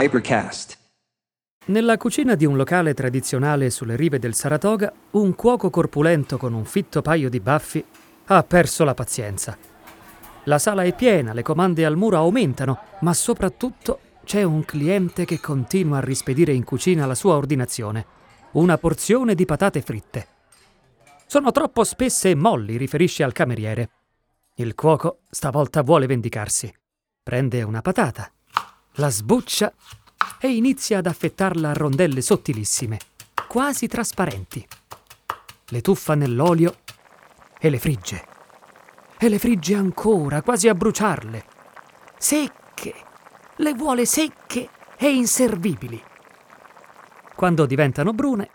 Hypercast. Nella cucina di un locale tradizionale sulle rive del Saratoga, un cuoco corpulento con un fitto paio di baffi ha perso la pazienza. La sala è piena, le comande al muro aumentano, ma soprattutto c'è un cliente che continua a rispedire in cucina la sua ordinazione. Una porzione di patate fritte. Sono troppo spesse e molli, riferisce al cameriere. Il cuoco stavolta vuole vendicarsi. Prende una patata, la sbuccia e inizia ad affettarla a rondelle sottilissime, quasi trasparenti. Le tuffa nell'olio e le frigge. E le frigge ancora, quasi a bruciarle. Secche, le vuole secche e inservibili. Quando diventano brune,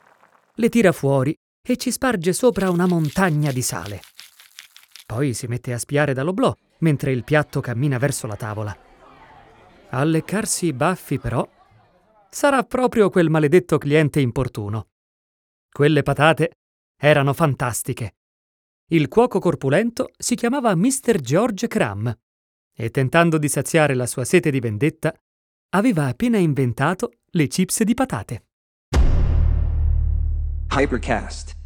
le tira fuori e ci sparge sopra una montagna di sale. Poi si mette a spiare dall'oblò mentre il piatto cammina verso la tavola. A leccarsi i baffi, però, sarà proprio quel maledetto cliente importuno. Quelle patate erano fantastiche. Il cuoco corpulento si chiamava Mr. George Cram e tentando di saziare la sua sete di vendetta, aveva appena inventato le chips di patate. Hypercast.